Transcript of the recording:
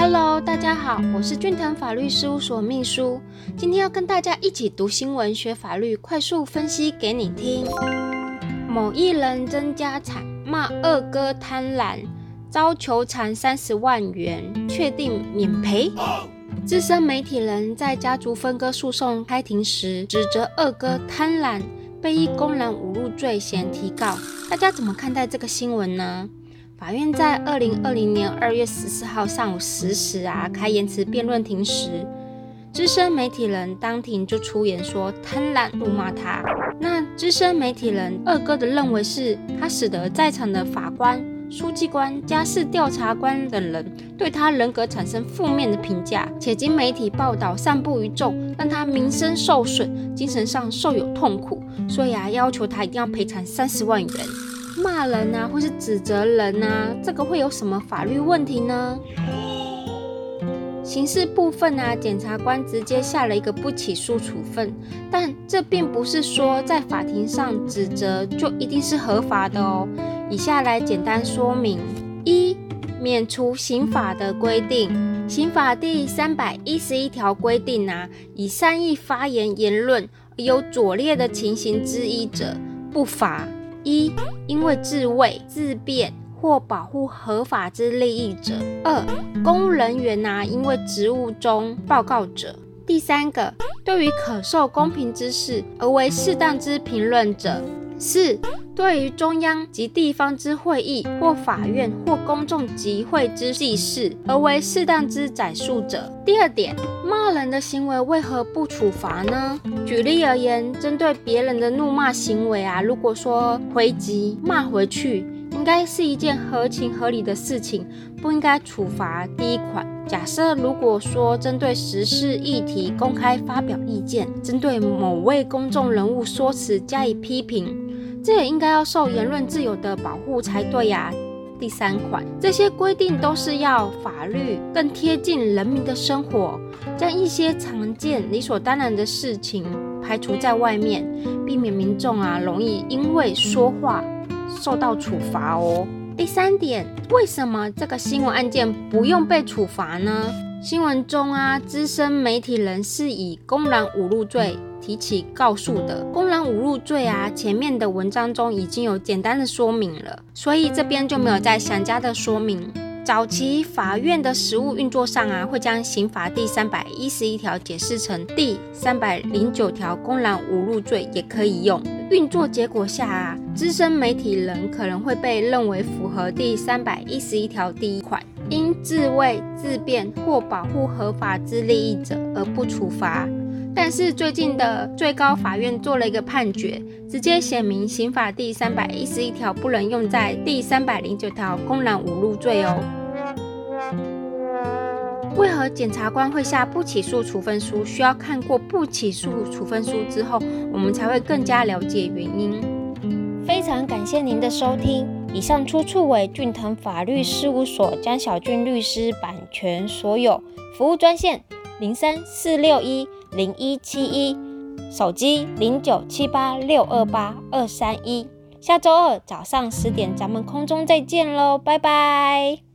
Hello，大家好，我是俊腾法律事务所秘书，今天要跟大家一起读新闻、学法律，快速分析给你听。某艺人争家产，骂二哥贪婪，遭求偿三十万元，确定免赔。资深媒体人在家族分割诉讼开庭时，指责二哥贪婪，被以公然侮辱罪嫌提告。大家怎么看待这个新闻呢？法院在二零二零年二月十四号上午十时啊开言词辩论庭时，资深媒体人当庭就出言说贪婪辱骂他。那资深媒体人二哥的认为是他使得在场的法官、书记官、家事调查官等人对他人格产生负面的评价，且经媒体报道散布于众，让他名声受损，精神上受有痛苦，所以啊要求他一定要赔偿三十万元。骂人啊，或是指责人啊，这个会有什么法律问题呢？刑事部分啊，检察官直接下了一个不起诉处分，但这并不是说在法庭上指责就一定是合法的哦。以下来简单说明：一、免除刑法的规定，刑法第三百一十一条规定啊，以善意发言言论有左列的情形之一者，不罚。一、因为自卫、自辩或保护合法之利益者；二、公务人员呐，因为职务中报告者；第三个，对于可受公平之事而为适当之评论者。四、对于中央及地方之会议或法院或公众集会之祭事而为适当之载述者。第二点，骂人的行为为何不处罚呢？举例而言，针对别人的怒骂行为啊，如果说回击骂回去，应该是一件合情合理的事情，不应该处罚第一款。假设如果说针对时事议题公开发表意见，针对某位公众人物说辞加以批评。这也应该要受言论自由的保护才对呀。第三款，这些规定都是要法律更贴近人民的生活，将一些常见理所当然的事情排除在外面，避免民众啊容易因为说话受到处罚哦。第三点，为什么这个新闻案件不用被处罚呢？新闻中啊，资深媒体人是以公然侮辱罪。提起告诉的公然侮辱罪啊，前面的文章中已经有简单的说明了，所以这边就没有再详加的说明。早期法院的实务运作上啊，会将刑法第三百一十一条解释成第三百零九条公然侮辱罪也可以用。运作结果下啊，资深媒体人可能会被认为符合第三百一十一条第一款，自卫、自辩或保护合法之利益者而不处罚。但是最近的最高法院做了一个判决，直接写明刑法第三百一十一条不能用在第三百零九条公然侮辱罪哦。为何检察官会下不起诉处分书？需要看过不起诉处分书之后，我们才会更加了解原因。非常感谢您的收听，以上出处为俊腾法律事务所江小俊律师版权所有，服务专线零三四六一。零一七一，手机零九七八六二八二三一，下周二早上十点，咱们空中再见喽，拜拜。